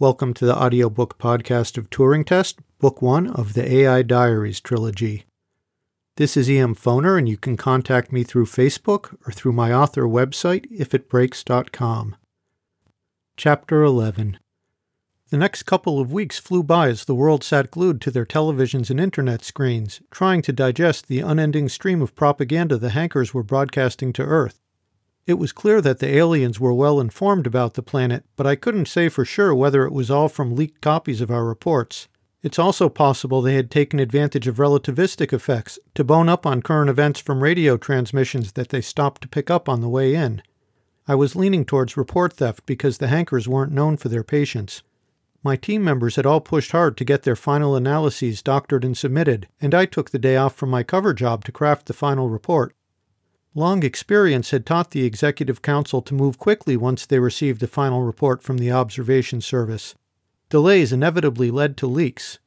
Welcome to the audiobook podcast of Turing Test, Book 1 of the AI Diaries trilogy. This is E.M. Foner, and you can contact me through Facebook or through my author website, ifitbreaks.com. Chapter 11 The next couple of weeks flew by as the world sat glued to their televisions and internet screens, trying to digest the unending stream of propaganda the hankers were broadcasting to Earth. It was clear that the aliens were well informed about the planet, but I couldn't say for sure whether it was all from leaked copies of our reports. It's also possible they had taken advantage of relativistic effects to bone up on current events from radio transmissions that they stopped to pick up on the way in. I was leaning towards report theft because the hankers weren't known for their patience. My team members had all pushed hard to get their final analyses doctored and submitted, and I took the day off from my cover job to craft the final report. Long experience had taught the Executive Council to move quickly once they received a final report from the Observation Service. Delays inevitably led to leaks.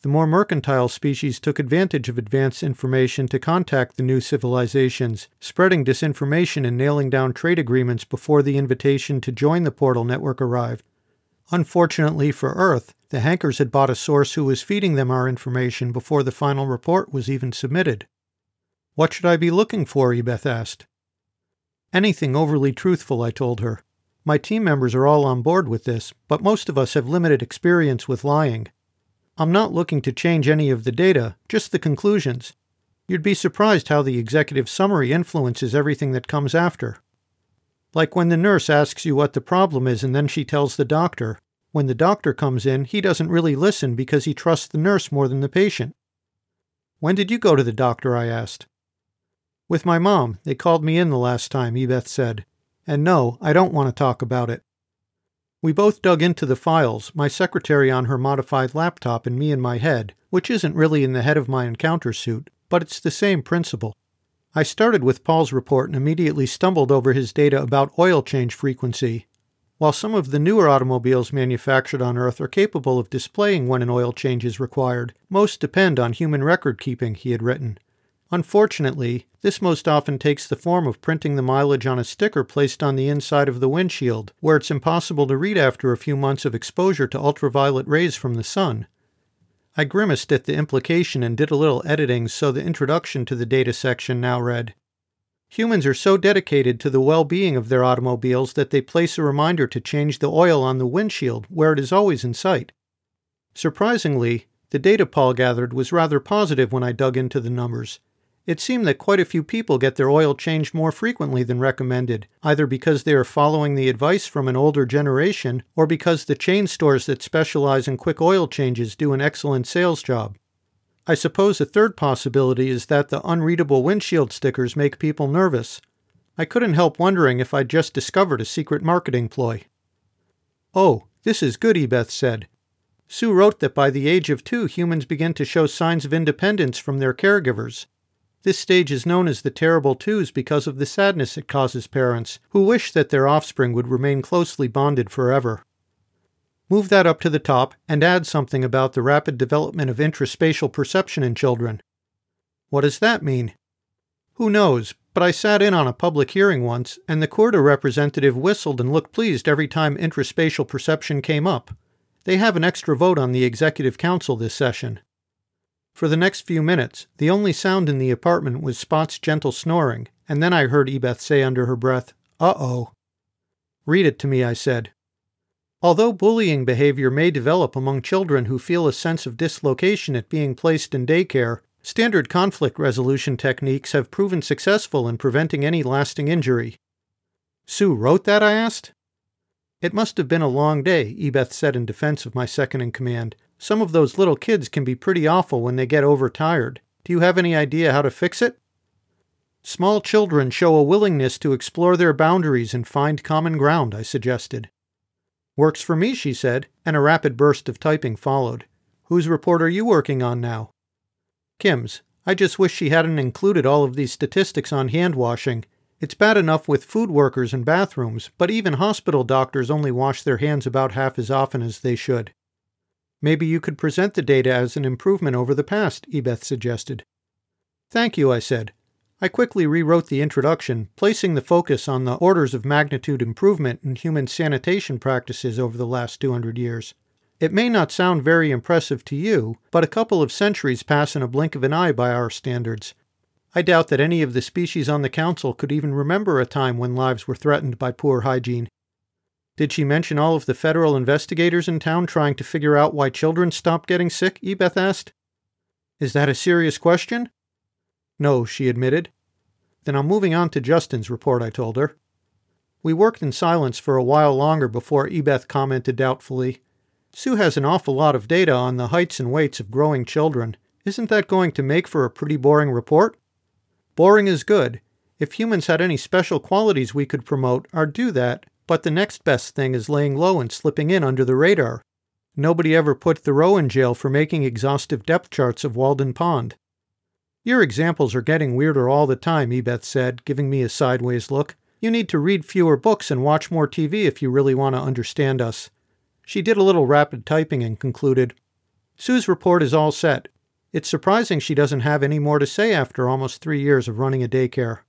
The more mercantile species took advantage of advance information to contact the new civilizations, spreading disinformation and nailing down trade agreements before the invitation to join the portal network arrived. Unfortunately for Earth, the hankers had bought a source who was feeding them our information before the final report was even submitted. What should I be looking for? Ebeth asked. Anything overly truthful, I told her. My team members are all on board with this, but most of us have limited experience with lying. I'm not looking to change any of the data, just the conclusions. You'd be surprised how the executive summary influences everything that comes after. Like when the nurse asks you what the problem is and then she tells the doctor. When the doctor comes in, he doesn't really listen because he trusts the nurse more than the patient. When did you go to the doctor? I asked. With my mom. They called me in the last time, Ebeth said. And no, I don't want to talk about it. We both dug into the files, my secretary on her modified laptop and me in my head, which isn't really in the head of my encounter suit, but it's the same principle. I started with Paul's report and immediately stumbled over his data about oil change frequency. While some of the newer automobiles manufactured on Earth are capable of displaying when an oil change is required, most depend on human record keeping, he had written. Unfortunately, this most often takes the form of printing the mileage on a sticker placed on the inside of the windshield, where it's impossible to read after a few months of exposure to ultraviolet rays from the sun. I grimaced at the implication and did a little editing so the introduction to the data section now read Humans are so dedicated to the well being of their automobiles that they place a reminder to change the oil on the windshield where it is always in sight. Surprisingly, the data Paul gathered was rather positive when I dug into the numbers. It seemed that quite a few people get their oil changed more frequently than recommended, either because they are following the advice from an older generation or because the chain stores that specialize in quick oil changes do an excellent sales job. I suppose a third possibility is that the unreadable windshield stickers make people nervous. I couldn't help wondering if I'd just discovered a secret marketing ploy. Oh, this is good, Ebeth said. Sue wrote that by the age of two, humans begin to show signs of independence from their caregivers. This stage is known as the terrible twos because of the sadness it causes parents, who wish that their offspring would remain closely bonded forever. Move that up to the top and add something about the rapid development of intraspatial perception in children. What does that mean? Who knows, but I sat in on a public hearing once, and the Corda representative whistled and looked pleased every time intraspatial perception came up. They have an extra vote on the Executive Council this session. For the next few minutes, the only sound in the apartment was Spot's gentle snoring, and then I heard Ebeth say under her breath, Uh oh. Read it to me, I said. Although bullying behavior may develop among children who feel a sense of dislocation at being placed in daycare, standard conflict resolution techniques have proven successful in preventing any lasting injury. Sue wrote that? I asked. It must have been a long day, Ebeth said in defense of my second in command, some of those little kids can be pretty awful when they get overtired. Do you have any idea how to fix it? Small children show a willingness to explore their boundaries and find common ground, I suggested. Works for me, she said, and a rapid burst of typing followed. Whose report are you working on now? Kim's. I just wish she hadn't included all of these statistics on hand washing. It's bad enough with food workers and bathrooms, but even hospital doctors only wash their hands about half as often as they should. Maybe you could present the data as an improvement over the past, Ebeth suggested. Thank you, I said. I quickly rewrote the introduction, placing the focus on the orders of magnitude improvement in human sanitation practices over the last 200 years. It may not sound very impressive to you, but a couple of centuries pass in a blink of an eye by our standards. I doubt that any of the species on the council could even remember a time when lives were threatened by poor hygiene. Did she mention all of the federal investigators in town trying to figure out why children stopped getting sick? Ebeth asked. Is that a serious question? No, she admitted. Then I'm moving on to Justin's report, I told her. We worked in silence for a while longer before Ebeth commented doubtfully. Sue has an awful lot of data on the heights and weights of growing children. Isn't that going to make for a pretty boring report? Boring is good. If humans had any special qualities we could promote, I'd do that, but the next best thing is laying low and slipping in under the radar. Nobody ever put Thoreau in jail for making exhaustive depth charts of Walden Pond. Your examples are getting weirder all the time, Ebeth said, giving me a sideways look. You need to read fewer books and watch more TV if you really want to understand us. She did a little rapid typing and concluded Sue's report is all set. It's surprising she doesn't have any more to say after almost three years of running a daycare.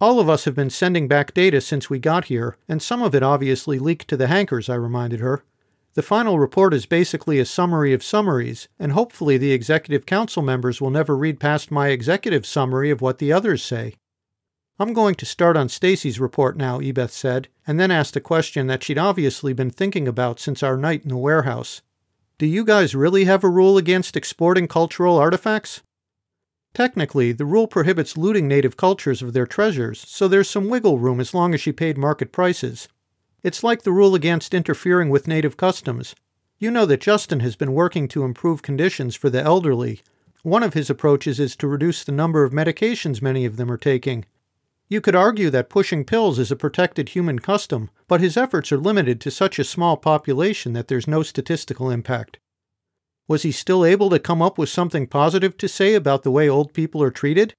All of us have been sending back data since we got here, and some of it obviously leaked to the hankers, I reminded her. The final report is basically a summary of summaries, and hopefully the Executive Council members will never read past my executive summary of what the others say. I'm going to start on Stacy's report now, Ebeth said, and then asked a question that she'd obviously been thinking about since our night in the warehouse. Do you guys really have a rule against exporting cultural artifacts? Technically, the rule prohibits looting native cultures of their treasures, so there's some wiggle room as long as she paid market prices. It's like the rule against interfering with native customs. You know that Justin has been working to improve conditions for the elderly. One of his approaches is to reduce the number of medications many of them are taking. You could argue that pushing pills is a protected human custom, but his efforts are limited to such a small population that there's no statistical impact. Was he still able to come up with something positive to say about the way old people are treated?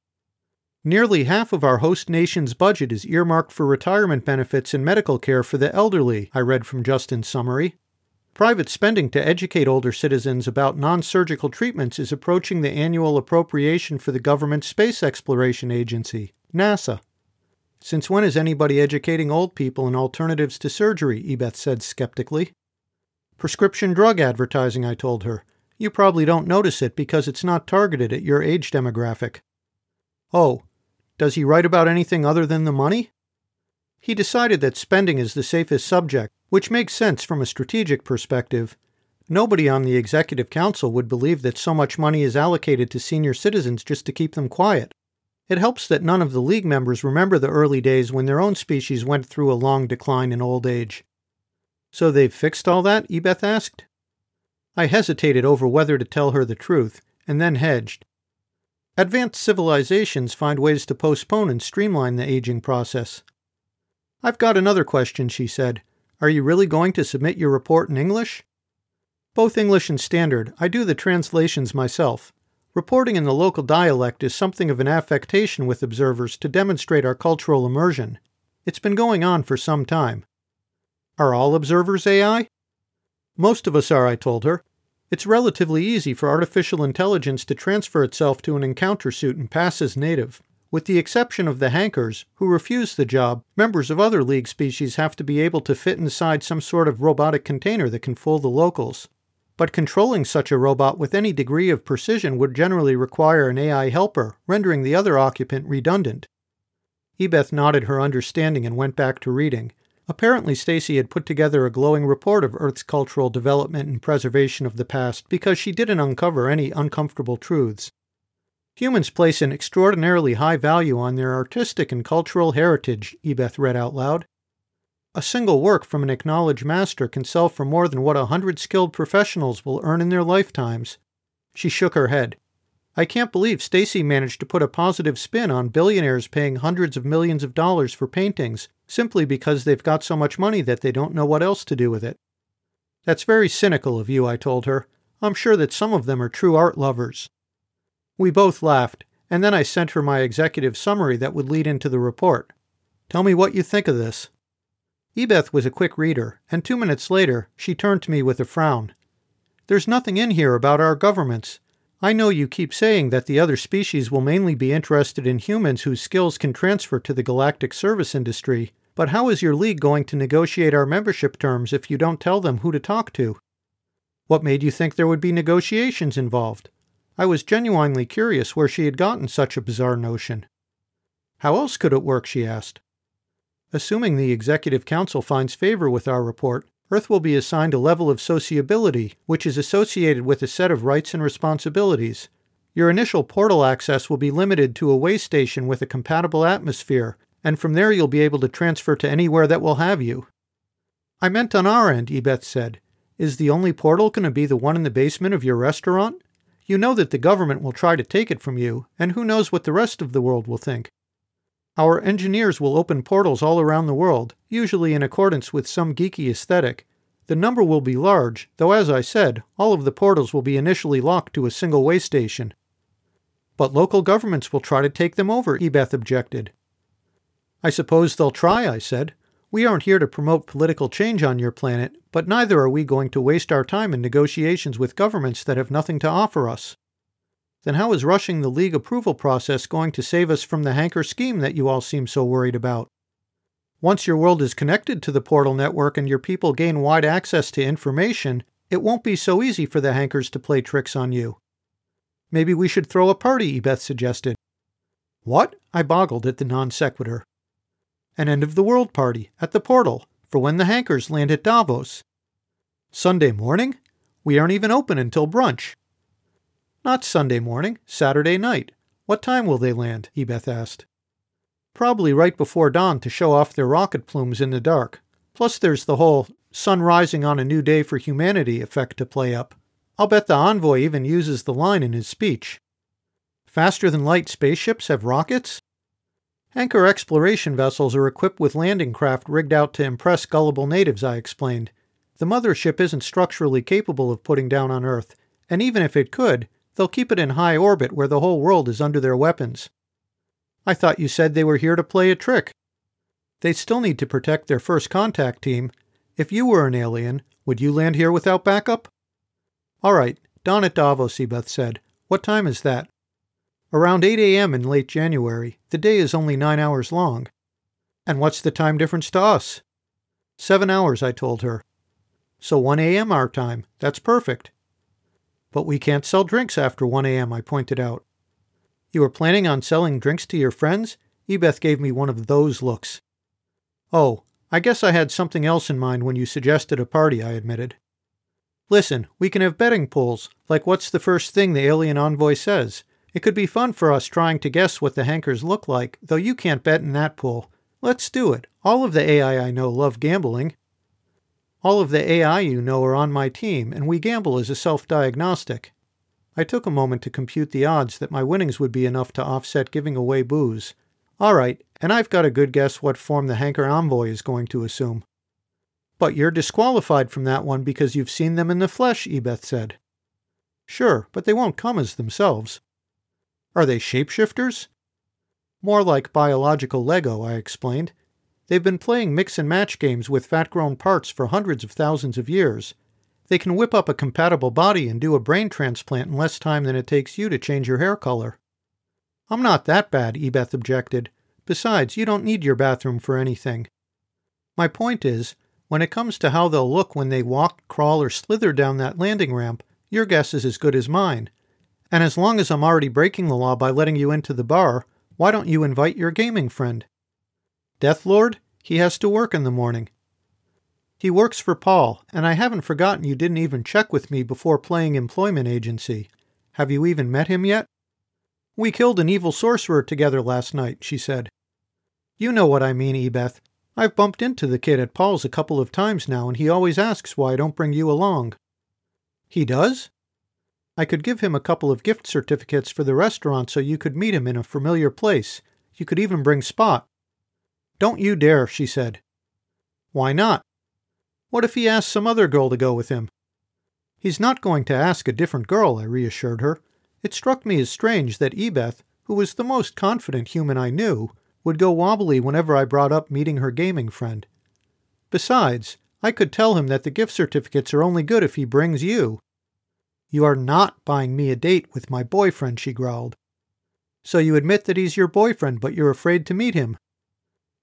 Nearly half of our host nation's budget is earmarked for retirement benefits and medical care for the elderly, I read from Justin's summary. Private spending to educate older citizens about non surgical treatments is approaching the annual appropriation for the government space exploration agency, NASA. Since when is anybody educating old people in alternatives to surgery? Ebeth said skeptically. Prescription drug advertising, I told her. You probably don't notice it because it's not targeted at your age demographic. Oh, does he write about anything other than the money? He decided that spending is the safest subject, which makes sense from a strategic perspective. Nobody on the Executive Council would believe that so much money is allocated to senior citizens just to keep them quiet. It helps that none of the League members remember the early days when their own species went through a long decline in old age. So they've fixed all that? Ebeth asked. I hesitated over whether to tell her the truth, and then hedged. Advanced civilizations find ways to postpone and streamline the aging process. I've got another question, she said. Are you really going to submit your report in English? Both English and Standard. I do the translations myself. Reporting in the local dialect is something of an affectation with observers to demonstrate our cultural immersion. It's been going on for some time. Are all observers AI? Most of us are, I told her. It's relatively easy for artificial intelligence to transfer itself to an encounter suit and pass as native. With the exception of the hankers, who refuse the job, members of other League species have to be able to fit inside some sort of robotic container that can fool the locals but controlling such a robot with any degree of precision would generally require an AI helper, rendering the other occupant redundant. Ebeth nodded her understanding and went back to reading. Apparently, Stacy had put together a glowing report of Earth's cultural development and preservation of the past because she didn't uncover any uncomfortable truths. Humans place an extraordinarily high value on their artistic and cultural heritage, Ebeth read out loud. A single work from an acknowledged master can sell for more than what a hundred skilled professionals will earn in their lifetimes. She shook her head. I can't believe Stacy managed to put a positive spin on billionaires paying hundreds of millions of dollars for paintings simply because they've got so much money that they don't know what else to do with it. That's very cynical of you, I told her. I'm sure that some of them are true art lovers. We both laughed, and then I sent her my executive summary that would lead into the report. Tell me what you think of this. Ebeth was a quick reader, and two minutes later she turned to me with a frown. There's nothing in here about our governments. I know you keep saying that the other species will mainly be interested in humans whose skills can transfer to the galactic service industry, but how is your league going to negotiate our membership terms if you don't tell them who to talk to? What made you think there would be negotiations involved? I was genuinely curious where she had gotten such a bizarre notion. How else could it work? she asked. Assuming the Executive Council finds favor with our report, Earth will be assigned a level of sociability, which is associated with a set of rights and responsibilities. Your initial portal access will be limited to a way station with a compatible atmosphere, and from there you'll be able to transfer to anywhere that will have you. I meant on our end, Ebeth said. Is the only portal going to be the one in the basement of your restaurant? You know that the government will try to take it from you, and who knows what the rest of the world will think. Our engineers will open portals all around the world, usually in accordance with some geeky aesthetic. The number will be large, though as I said, all of the portals will be initially locked to a single way station. But local governments will try to take them over, Ebeth objected. I suppose they'll try, I said. We aren't here to promote political change on your planet, but neither are we going to waste our time in negotiations with governments that have nothing to offer us then how is rushing the league approval process going to save us from the hanker scheme that you all seem so worried about? Once your world is connected to the portal network and your people gain wide access to information, it won't be so easy for the hankers to play tricks on you. Maybe we should throw a party, Ebeth suggested. What? I boggled at the non sequitur. An end of the world party at the portal for when the hankers land at Davos. Sunday morning? We aren't even open until brunch. Not Sunday morning, Saturday night. What time will they land? Ebeth asked. Probably right before dawn to show off their rocket plumes in the dark. Plus, there's the whole sun rising on a new day for humanity effect to play up. I'll bet the envoy even uses the line in his speech. Faster than light spaceships have rockets? Hanker exploration vessels are equipped with landing craft rigged out to impress gullible natives, I explained. The mothership isn't structurally capable of putting down on Earth, and even if it could, They'll keep it in high orbit where the whole world is under their weapons. I thought you said they were here to play a trick. They still need to protect their first contact team. If you were an alien, would you land here without backup? All right, dawn at Davos, Ebeth said. What time is that? Around 8 a.m. in late January. The day is only nine hours long. And what's the time difference to us? Seven hours, I told her. So 1 a.m. our time. That's perfect. But we can't sell drinks after 1 a.m., I pointed out. You were planning on selling drinks to your friends? Ebeth gave me one of those looks. Oh, I guess I had something else in mind when you suggested a party, I admitted. Listen, we can have betting pools, like what's the first thing the alien envoy says. It could be fun for us trying to guess what the hankers look like, though you can't bet in that pool. Let's do it. All of the AI I know love gambling. All of the AI you know are on my team, and we gamble as a self diagnostic. I took a moment to compute the odds that my winnings would be enough to offset giving away booze. All right, and I've got a good guess what form the Hanker Envoy is going to assume. But you're disqualified from that one because you've seen them in the flesh, Ebeth said. Sure, but they won't come as themselves. Are they shapeshifters? More like biological Lego, I explained. They've been playing mix and match games with fat grown parts for hundreds of thousands of years. They can whip up a compatible body and do a brain transplant in less time than it takes you to change your hair color. I'm not that bad, Ebeth objected. Besides, you don't need your bathroom for anything. My point is, when it comes to how they'll look when they walk, crawl, or slither down that landing ramp, your guess is as good as mine. And as long as I'm already breaking the law by letting you into the bar, why don't you invite your gaming friend? Death Lord, he has to work in the morning. He works for Paul, and I haven't forgotten you didn't even check with me before playing employment agency. Have you even met him yet? We killed an evil sorcerer together last night, she said. You know what I mean, Ebeth. I've bumped into the kid at Paul's a couple of times now, and he always asks why I don't bring you along. He does? I could give him a couple of gift certificates for the restaurant so you could meet him in a familiar place. You could even bring Spot. Don't you dare, she said. Why not? What if he asks some other girl to go with him? He's not going to ask a different girl, I reassured her. It struck me as strange that Ebeth, who was the most confident human I knew, would go wobbly whenever I brought up meeting her gaming friend. Besides, I could tell him that the gift certificates are only good if he brings you. You are not buying me a date with my boyfriend, she growled. So you admit that he's your boyfriend, but you're afraid to meet him.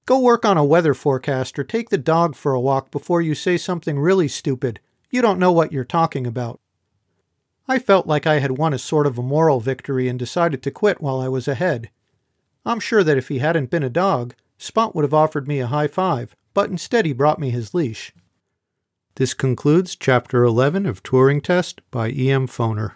Go work on a weather forecast or take the dog for a walk before you say something really stupid. You don't know what you're talking about. I felt like I had won a sort of a moral victory and decided to quit while I was ahead. I'm sure that if he hadn't been a dog, Spot would have offered me a high five, but instead he brought me his leash. This concludes Chapter 11 of Turing Test by E.M. Foner.